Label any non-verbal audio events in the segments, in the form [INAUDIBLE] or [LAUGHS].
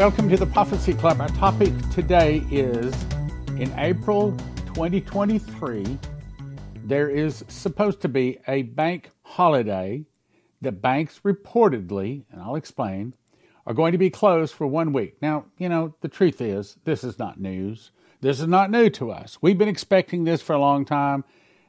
Welcome to the Prophecy Club. Our topic today is in April 2023, there is supposed to be a bank holiday that banks reportedly, and I'll explain, are going to be closed for one week. Now, you know, the truth is, this is not news. This is not new to us. We've been expecting this for a long time.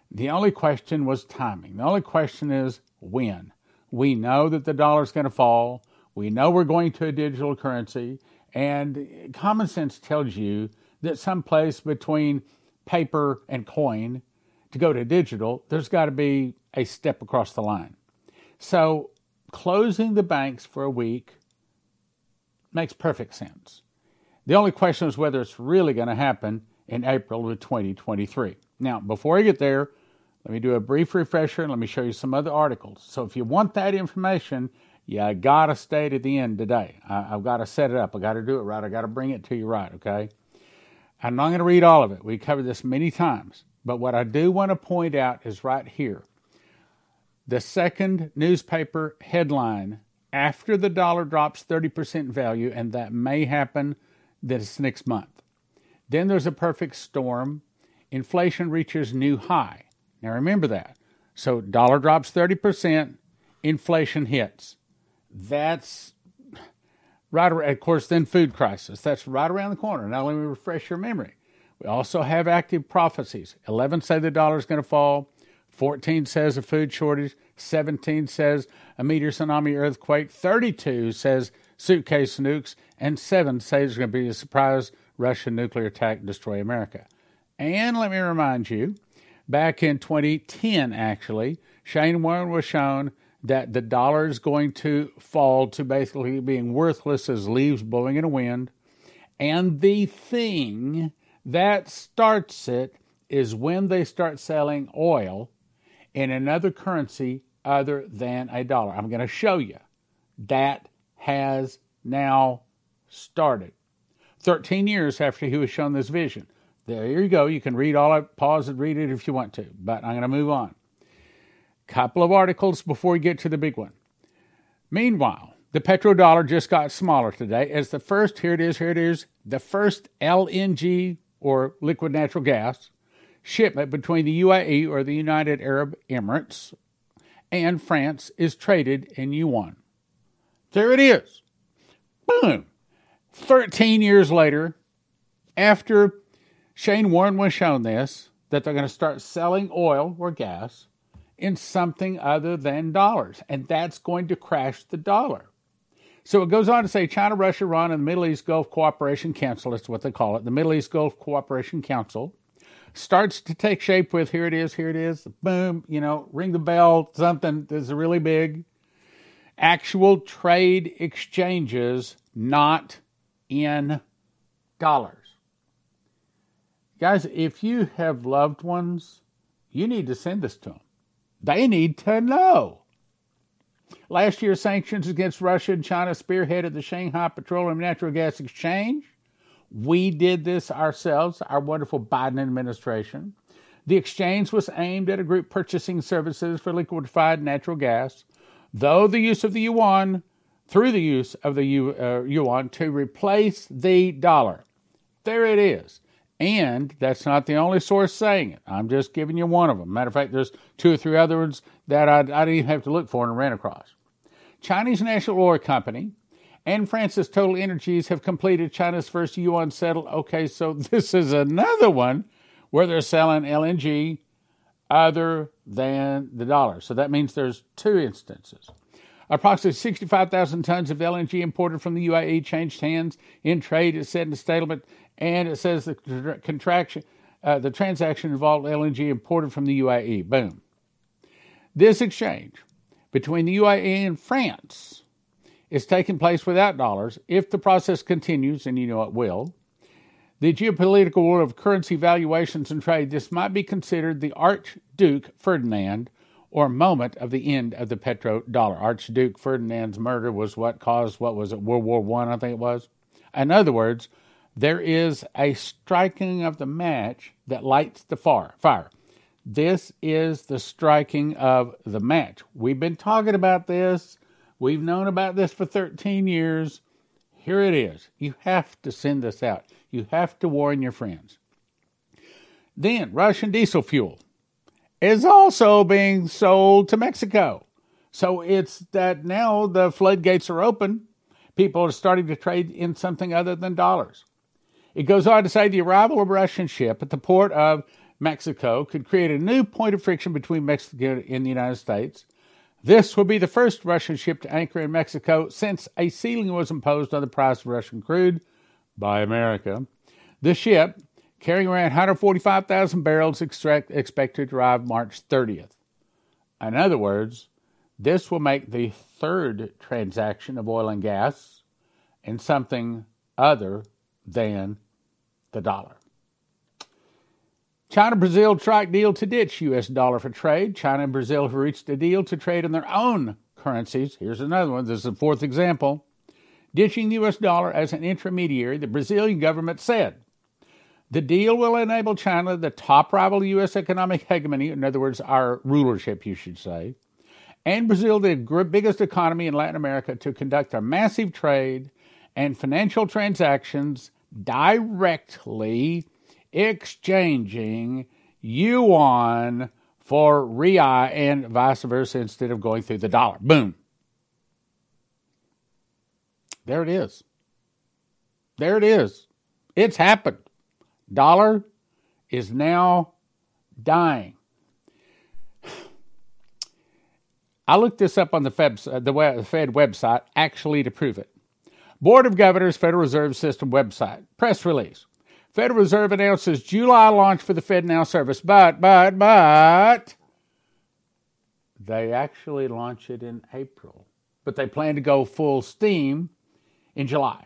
The only question was timing. The only question is when. We know that the dollar is going to fall. We know we're going to a digital currency. And common sense tells you that someplace between paper and coin to go to digital, there's got to be a step across the line. So closing the banks for a week makes perfect sense. The only question is whether it's really going to happen in April of 2023. Now, before I get there, let me do a brief refresher and let me show you some other articles. So, if you want that information, you got to stay to the end today. I, have got to set it up. I got to do it right. I got to bring it to you right, okay? I'm not going to read all of it. We covered this many times. But what I do want to point out is right here. The second newspaper headline after the dollar drops 30% value, and that may happen this next month. Then there's a perfect storm. Inflation reaches new high. Now remember that. So dollar drops 30%, inflation hits. That's right of course, then food crisis. That's right around the corner. Now let me refresh your memory. We also have active prophecies. 11 say the dollar is going to fall. 14 says a food shortage. 17 says a meteor tsunami earthquake. 32 says suitcase nukes. And 7 says there's going to be a surprise Russian nuclear attack destroy America. And let me remind you, back in 2010, actually, Shane Warren was shown that the dollar is going to fall to basically being worthless as leaves blowing in a wind. And the thing that starts it is when they start selling oil in another currency other than a dollar. I'm going to show you that has now started. 13 years after he was shown this vision. There you go. You can read all it, pause and read it if you want to, but I'm going to move on. Couple of articles before we get to the big one. Meanwhile, the petrodollar just got smaller today as the first, here it is, here it is, the first LNG or liquid natural gas shipment between the UAE or the United Arab Emirates and France is traded in yuan. There it is. Boom. 13 years later, after Shane Warren was shown this, that they're going to start selling oil or gas in something other than dollars. And that's going to crash the dollar. So it goes on to say China, Russia, Iran, and the Middle East Gulf Cooperation Council, that's what they call it, the Middle East Gulf Cooperation Council, starts to take shape with here it is, here it is, boom, you know, ring the bell, something that's really big. Actual trade exchanges, not in dollars. Guys, if you have loved ones, you need to send this to them. They need to know. Last year, sanctions against Russia and China spearheaded the Shanghai Petroleum Natural Gas Exchange. We did this ourselves, our wonderful Biden administration. The exchange was aimed at a group purchasing services for liquefied natural gas, though the use of the yuan, through the use of the uh, yuan to replace the dollar. There it is. And that's not the only source saying it. I'm just giving you one of them. Matter of fact, there's two or three other ones that I, I didn't even have to look for and ran across. Chinese National Oil Company and France's Total Energies have completed China's first yuan settle. Okay, so [LAUGHS] this is another one where they're selling LNG other than the dollar. So that means there's two instances. Approximately 65,000 tons of LNG imported from the UAE changed hands in trade, it said in the statement and it says the contraction, uh, the transaction involved LNG imported from the UAE. Boom. This exchange between the UAE and France is taking place without dollars. If the process continues, and you know it will, the geopolitical world of currency valuations and trade, this might be considered the Archduke Ferdinand or moment of the end of the petrodollar. Archduke Ferdinand's murder was what caused what was it World War One, I, I think it was. In other words, there is a striking of the match that lights the fire fire. This is the striking of the match. We've been talking about this. We've known about this for 13 years. Here it is. You have to send this out. You have to warn your friends. Then, Russian diesel fuel is also being sold to Mexico. So it's that now the floodgates are open. People are starting to trade in something other than dollars. It goes on to say the arrival of a Russian ship at the port of Mexico could create a new point of friction between Mexico and the United States. This will be the first Russian ship to anchor in Mexico since a ceiling was imposed on the price of Russian crude by America. The ship, carrying around 145,000 barrels, extract, expected to arrive March 30th. In other words, this will make the third transaction of oil and gas in something other than the dollar. China Brazil strike deal to ditch U.S. dollar for trade. China and Brazil have reached a deal to trade in their own currencies. Here's another one. This is the fourth example. Ditching the U.S. dollar as an intermediary, the Brazilian government said the deal will enable China, the top rival U.S. economic hegemony, in other words, our rulership, you should say, and Brazil, the biggest economy in Latin America, to conduct a massive trade and financial transactions directly exchanging yuan for real and vice versa instead of going through the dollar. Boom. There it is. There it is. It's happened. Dollar is now dying. I looked this up on the Fed, uh, the Fed website actually to prove it. Board of Governors Federal Reserve System website. Press release. Federal Reserve announces July launch for the FedNow service, but, but, but, they actually launch it in April. But they plan to go full steam in July.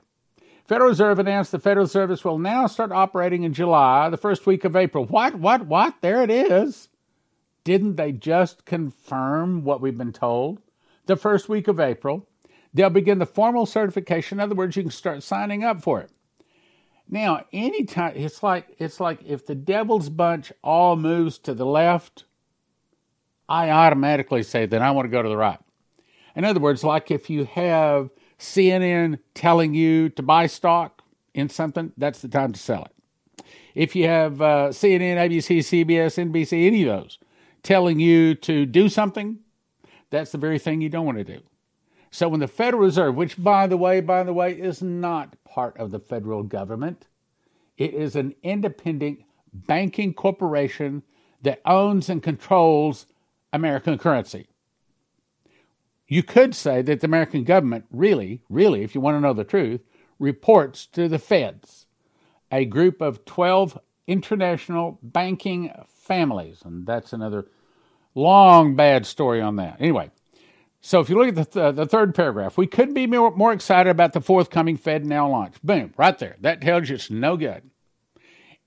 Federal Reserve announced the Federal Service will now start operating in July, the first week of April. What, what, what? There it is. Didn't they just confirm what we've been told? The first week of April, they'll begin the formal certification. In other words, you can start signing up for it. Now, anytime it's like it's like if the devil's bunch all moves to the left, I automatically say then I want to go to the right. In other words, like if you have CNN telling you to buy stock in something, that's the time to sell it. If you have uh, CNN, ABC, CBS, NBC, any of those telling you to do something, that's the very thing you don't want to do. So when the Federal Reserve, which by the way, by the way, is not part of the federal government, it is an independent banking corporation that owns and controls American currency. You could say that the American government really, really, if you want to know the truth, reports to the feds, a group of 12 international banking families. And that's another long, bad story on that. Anyway, so if you look at the, th- uh, the third paragraph, we couldn't be more, more excited about the forthcoming FedNow launch. Boom, right there. That tells you it's no good.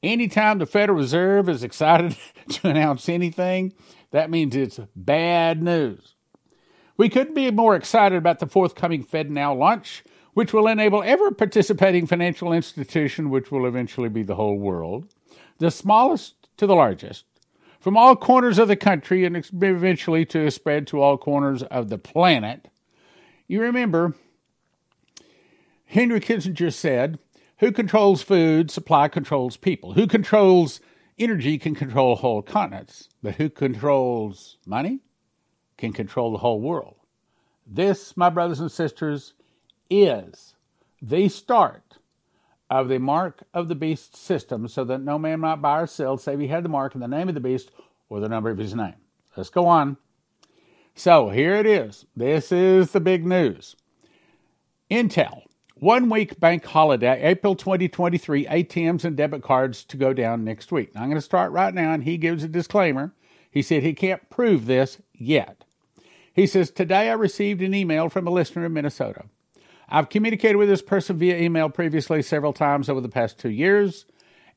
Anytime the Federal Reserve is excited [LAUGHS] to announce anything, that means it's bad news. We couldn't be more excited about the forthcoming FedNow launch, which will enable every participating financial institution, which will eventually be the whole world, the smallest to the largest, from all corners of the country and eventually to spread to all corners of the planet. You remember, Henry Kissinger said, Who controls food supply controls people. Who controls energy can control whole continents. But who controls money can control the whole world. This, my brothers and sisters, is the start of the mark of the beast system so that no man might buy or sell save he had the mark in the name of the beast or the number of his name. Let's go on. So here it is. This is the big news. Intel, one week bank holiday, April 2023, ATMs and debit cards to go down next week. Now, I'm going to start right now, and he gives a disclaimer. He said he can't prove this yet. He says, Today I received an email from a listener in Minnesota. I've communicated with this person via email previously several times over the past two years,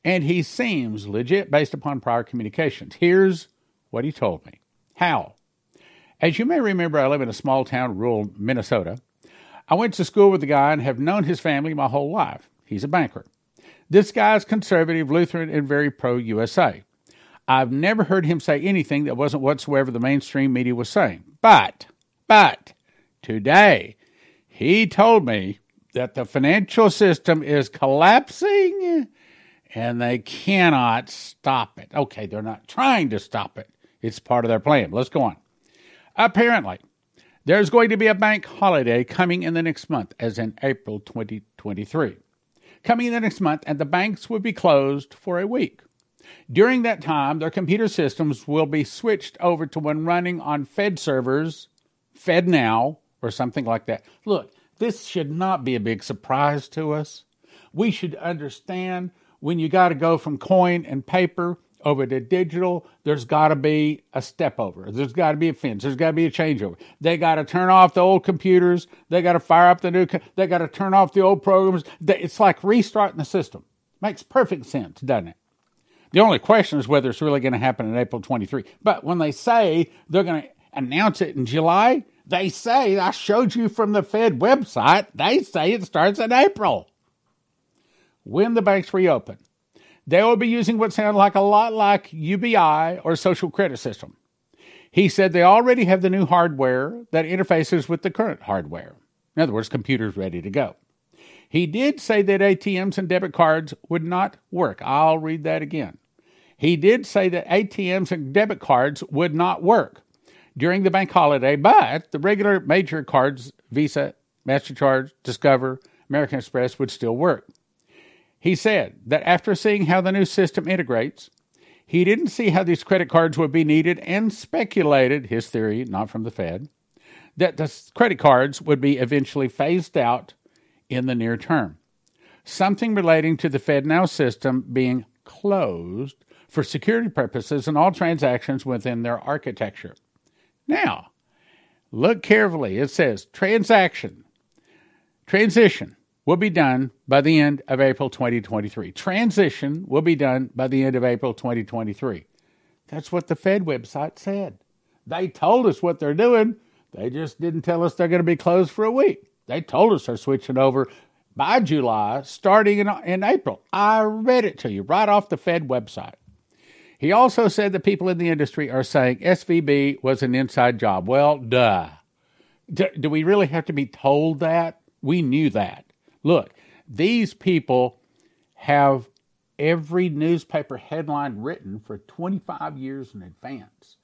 and he seems legit based upon prior communications. Here's what he told me. How? As you may remember, I live in a small town, rural Minnesota. I went to school with the guy and have known his family my whole life. He's a banker. This guy is conservative, Lutheran, and very pro USA. I've never heard him say anything that wasn't whatsoever the mainstream media was saying. But, but, today, he told me that the financial system is collapsing and they cannot stop it. Okay, they're not trying to stop it, it's part of their plan. Let's go on. Apparently, there's going to be a bank holiday coming in the next month, as in April 2023. Coming in the next month, and the banks will be closed for a week. During that time, their computer systems will be switched over to when running on Fed servers, FedNow, or something like that. Look, this should not be a big surprise to us. We should understand when you got to go from coin and paper over to digital, there's got to be a step over. There's got to be a fence. There's got to be a changeover. They got to turn off the old computers. They got to fire up the new. They got to turn off the old programs. It's like restarting the system. Makes perfect sense, doesn't it? The only question is whether it's really going to happen in April 23. But when they say they're going to announce it in July, they say, I showed you from the Fed website, they say it starts in April. When the banks reopen, they will be using what sounds like a lot like UBI or social credit system. He said they already have the new hardware that interfaces with the current hardware. In other words, computers ready to go. He did say that ATMs and debit cards would not work. I'll read that again. He did say that ATMs and debit cards would not work during the bank holiday, but the regular major cards, Visa, MasterCard, Discover, American Express, would still work. He said that after seeing how the new system integrates, he didn't see how these credit cards would be needed and speculated, his theory, not from the Fed, that the credit cards would be eventually phased out in the near term. Something relating to the FedNow system being closed for security purposes and all transactions within their architecture. Now, look carefully. It says transaction, transition will be done by the end of April 2023. Transition will be done by the end of April 2023. That's what the Fed website said. They told us what they're doing. They just didn't tell us they're going to be closed for a week. They told us they're switching over by July, starting in, in April. I read it to you right off the Fed website. He also said that people in the industry are saying SVB was an inside job. Well, duh. Do, do we really have to be told that? We knew that. Look, these people have every newspaper headline written for 25 years in advance.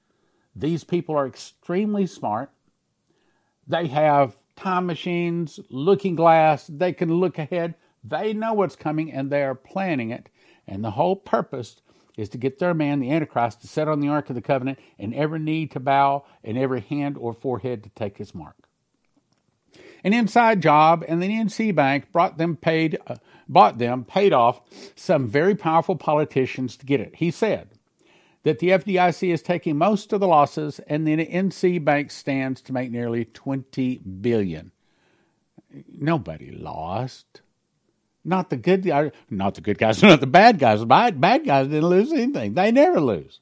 These people are extremely smart. They have time machines, looking glass, they can look ahead. They know what's coming and they are planning it. And the whole purpose is to get their man, the Antichrist, to sit on the Ark of the Covenant, and every knee to bow, and every hand or forehead to take his mark. An inside job and the NC Bank brought them paid, uh, bought them, paid off some very powerful politicians to get it. He said that the FDIC is taking most of the losses, and the NC Bank stands to make nearly twenty billion. Nobody lost. Not the good guys, not the good guys, not the bad guys. Bad, bad guys didn't lose anything. They never lose.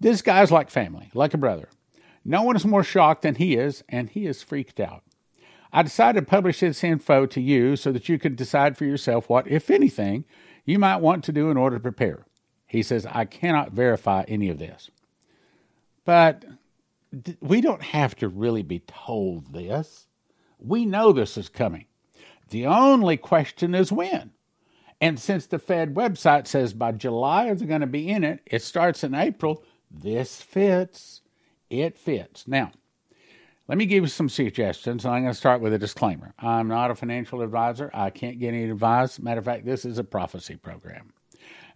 This guy's like family, like a brother. No one is more shocked than he is, and he is freaked out. I decided to publish this info to you so that you could decide for yourself what, if anything, you might want to do in order to prepare. He says, I cannot verify any of this. But we don't have to really be told this. We know this is coming. The only question is when. And since the Fed website says by July they're going to be in it, it starts in April, this fits. It fits. Now, let me give you some suggestions. I'm going to start with a disclaimer. I'm not a financial advisor. I can't get any advice. Matter of fact, this is a prophecy program.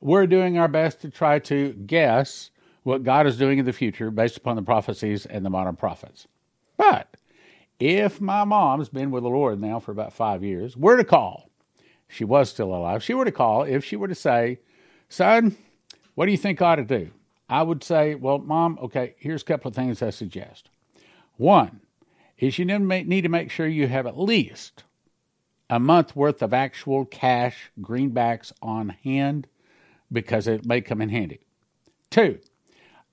We're doing our best to try to guess what God is doing in the future based upon the prophecies and the modern prophets. But if my mom's been with the Lord now for about five years, were to call, she was still alive, she were to call, if she were to say, Son, what do you think I ought to do? I would say, Well, Mom, okay, here's a couple of things I suggest. One is you need to make sure you have at least a month worth of actual cash greenbacks on hand because it may come in handy. Two,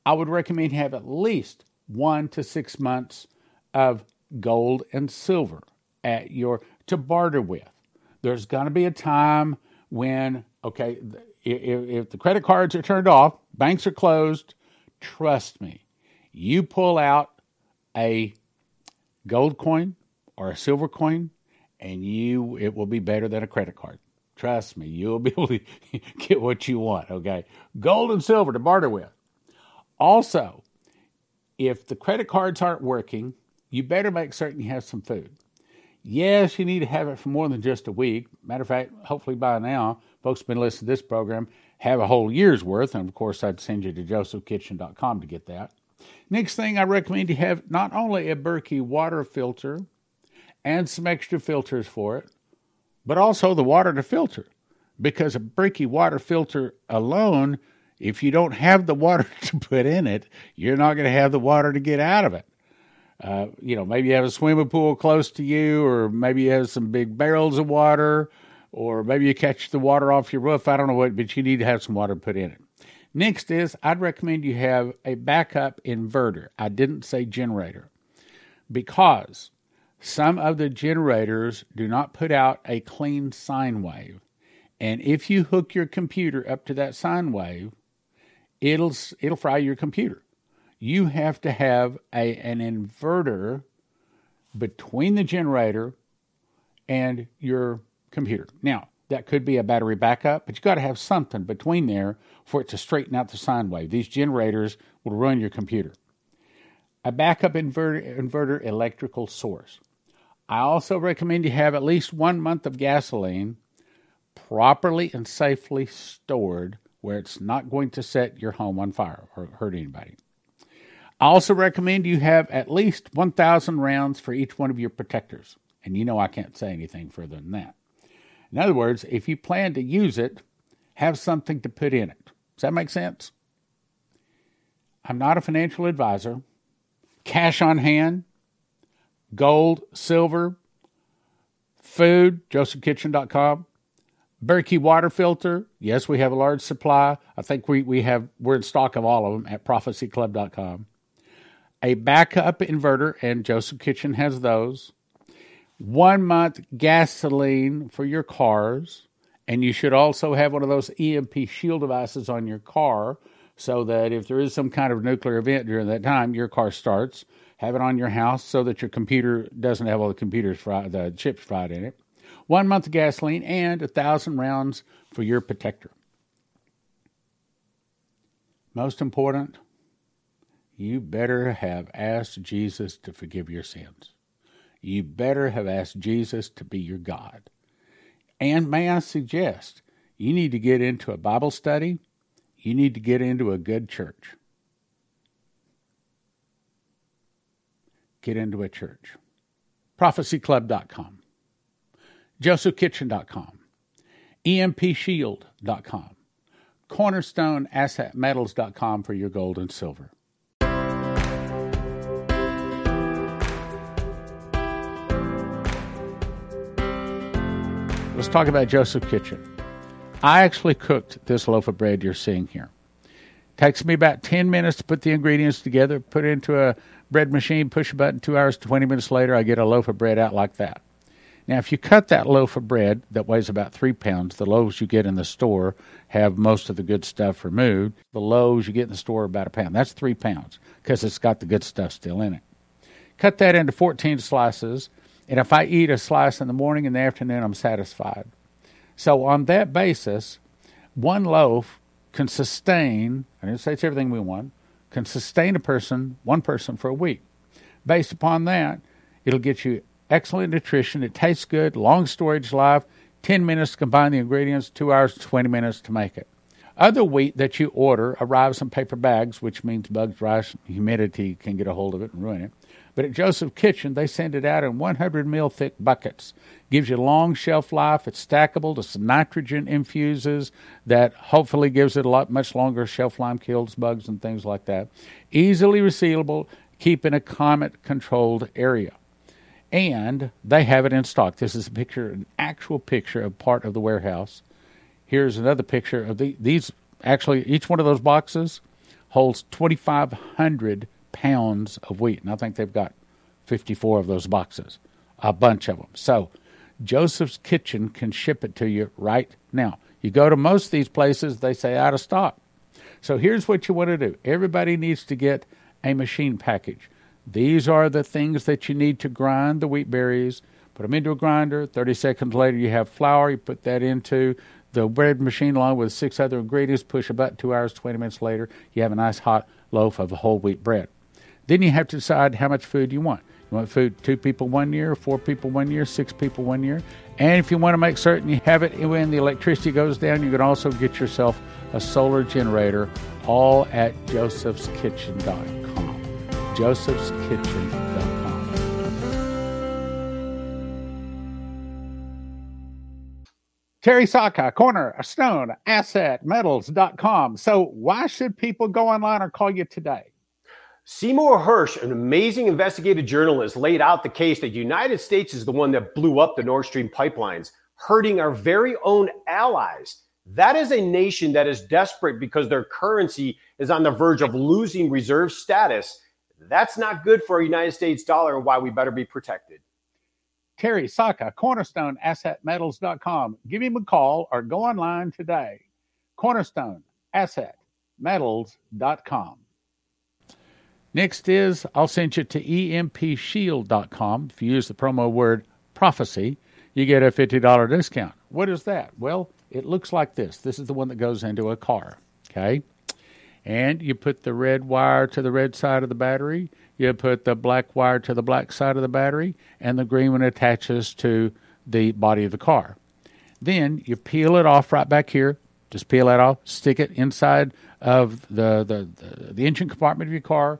I would recommend you have at least one to six months of gold and silver at your to barter with. There's going to be a time when okay, if, if the credit cards are turned off, banks are closed. Trust me, you pull out a gold coin or a silver coin, and you it will be better than a credit card. Trust me, you'll be [LAUGHS] able to get what you want, okay? Gold and silver to barter with. Also, if the credit cards aren't working, you better make certain you have some food. Yes, you need to have it for more than just a week. Matter of fact, hopefully by now, folks have been listening to this program, have a whole year's worth. And of course, I'd send you to josephkitchen.com to get that. Next thing I recommend you have not only a Berkey water filter and some extra filters for it, but also the water to filter. Because a Berkey water filter alone, if you don't have the water [LAUGHS] to put in it, you're not going to have the water to get out of it. Uh, you know, maybe you have a swimming pool close to you, or maybe you have some big barrels of water, or maybe you catch the water off your roof. I don't know what, but you need to have some water put in it. Next is I'd recommend you have a backup inverter. I didn't say generator because some of the generators do not put out a clean sine wave. And if you hook your computer up to that sine wave, it'll it'll fry your computer you have to have a, an inverter between the generator and your computer. Now, that could be a battery backup, but you got to have something between there for it to straighten out the sine wave. These generators will run your computer. A backup inverter, inverter electrical source. I also recommend you have at least one month of gasoline properly and safely stored where it's not going to set your home on fire or hurt anybody. I also recommend you have at least 1,000 rounds for each one of your protectors. And you know I can't say anything further than that. In other words, if you plan to use it, have something to put in it. Does that make sense? I'm not a financial advisor. Cash on hand, gold, silver, food, josephkitchen.com. Berkey water filter. Yes, we have a large supply. I think we, we have we're in stock of all of them at prophecyclub.com a backup inverter, and Joseph Kitchen has those. One month gasoline for your cars, and you should also have one of those EMP shield devices on your car so that if there is some kind of nuclear event during that time, your car starts. Have it on your house so that your computer doesn't have all the computers fried, the chips fried in it. One month of gasoline and a thousand rounds for your protector. Most important, you better have asked Jesus to forgive your sins. You better have asked Jesus to be your God. And may I suggest, you need to get into a Bible study. You need to get into a good church. Get into a church. ProphecyClub.com, JosephKitchen.com, EMPShield.com, CornerstoneAssetMetals.com for your gold and silver. Let's talk about Joseph Kitchen. I actually cooked this loaf of bread you're seeing here. Takes me about 10 minutes to put the ingredients together, put it into a bread machine, push a button, two hours, 20 minutes later, I get a loaf of bread out like that. Now, if you cut that loaf of bread that weighs about three pounds, the loaves you get in the store have most of the good stuff removed. The loaves you get in the store are about a pound. That's three pounds because it's got the good stuff still in it. Cut that into 14 slices and if I eat a slice in the morning and the afternoon, I'm satisfied. So, on that basis, one loaf can sustain, I didn't say it's everything we want, can sustain a person, one person for a week. Based upon that, it'll get you excellent nutrition. It tastes good, long storage life, 10 minutes to combine the ingredients, 2 hours, 20 minutes to make it. Other wheat that you order arrives in paper bags, which means bugs, rice, humidity can get a hold of it and ruin it. But at Joseph Kitchen, they send it out in 100 mil thick buckets. Gives you long shelf life. It's stackable. It's nitrogen infuses that hopefully gives it a lot much longer shelf life, kills bugs and things like that. Easily resealable. Keep in a climate controlled area. And they have it in stock. This is a picture, an actual picture of part of the warehouse. Here's another picture of the, these. Actually, each one of those boxes holds 2,500 pounds of wheat. And I think they've got 54 of those boxes, a bunch of them. So Joseph's Kitchen can ship it to you right now. You go to most of these places, they say out of stock. So here's what you want to do everybody needs to get a machine package. These are the things that you need to grind the wheat berries, Put them into a grinder. 30 seconds later, you have flour. You put that into the bread machine along with six other ingredients. Push about two hours, 20 minutes later, you have a nice hot loaf of whole wheat bread. Then you have to decide how much food you want. You want food two people one year, four people one year, six people one year. And if you want to make certain you have it when the electricity goes down, you can also get yourself a solar generator all at josephskitchen.com. josephskitchen.com. Terry Saka, corner, stone, asset, metals.com. So, why should people go online or call you today? Seymour Hersh, an amazing investigative journalist, laid out the case that the United States is the one that blew up the Nord Stream pipelines, hurting our very own allies. That is a nation that is desperate because their currency is on the verge of losing reserve status. That's not good for a United States dollar and why we better be protected. Terry Saka, Cornerstone Asset Metals.com. Give him a call or go online today. Cornerstone Asset Metals.com. Next is I'll send you to empshield.com. If you use the promo word prophecy, you get a $50 discount. What is that? Well, it looks like this. This is the one that goes into a car. Okay. And you put the red wire to the red side of the battery, you put the black wire to the black side of the battery, and the green one attaches to the body of the car. Then you peel it off right back here. Just peel that off, stick it inside of the, the, the, the engine compartment of your car,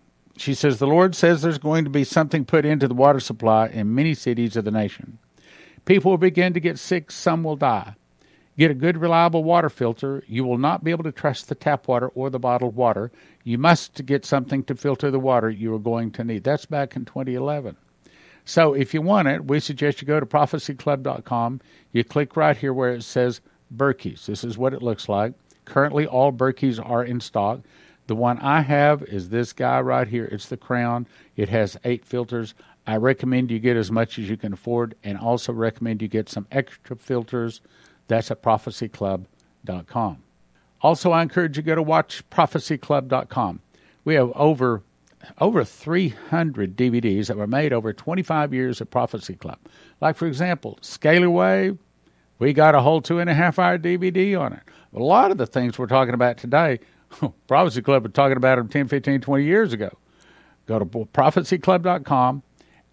she says, The Lord says there's going to be something put into the water supply in many cities of the nation. People will begin to get sick, some will die. Get a good, reliable water filter. You will not be able to trust the tap water or the bottled water. You must get something to filter the water you are going to need. That's back in 2011. So if you want it, we suggest you go to prophecyclub.com. You click right here where it says Berkey's. This is what it looks like. Currently, all Berkey's are in stock. The one I have is this guy right here. It's the Crown. It has eight filters. I recommend you get as much as you can afford and also recommend you get some extra filters. That's at prophecyclub.com. Also, I encourage you to go to watchprophecyclub.com. We have over over 300 DVDs that were made over 25 years at Prophecy Club. Like, for example, Scalar Wave, we got a whole two and a half hour DVD on it. A lot of the things we're talking about today [LAUGHS] Prophecy Club was talking about them 10, 15, 20 years ago. Go to prophecyclub.com,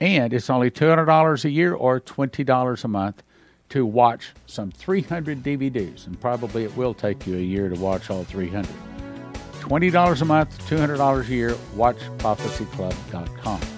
and it's only $200 a year or $20 a month to watch some 300 DVDs, and probably it will take you a year to watch all 300. $20 a month, $200 a year, watchprophecyclub.com.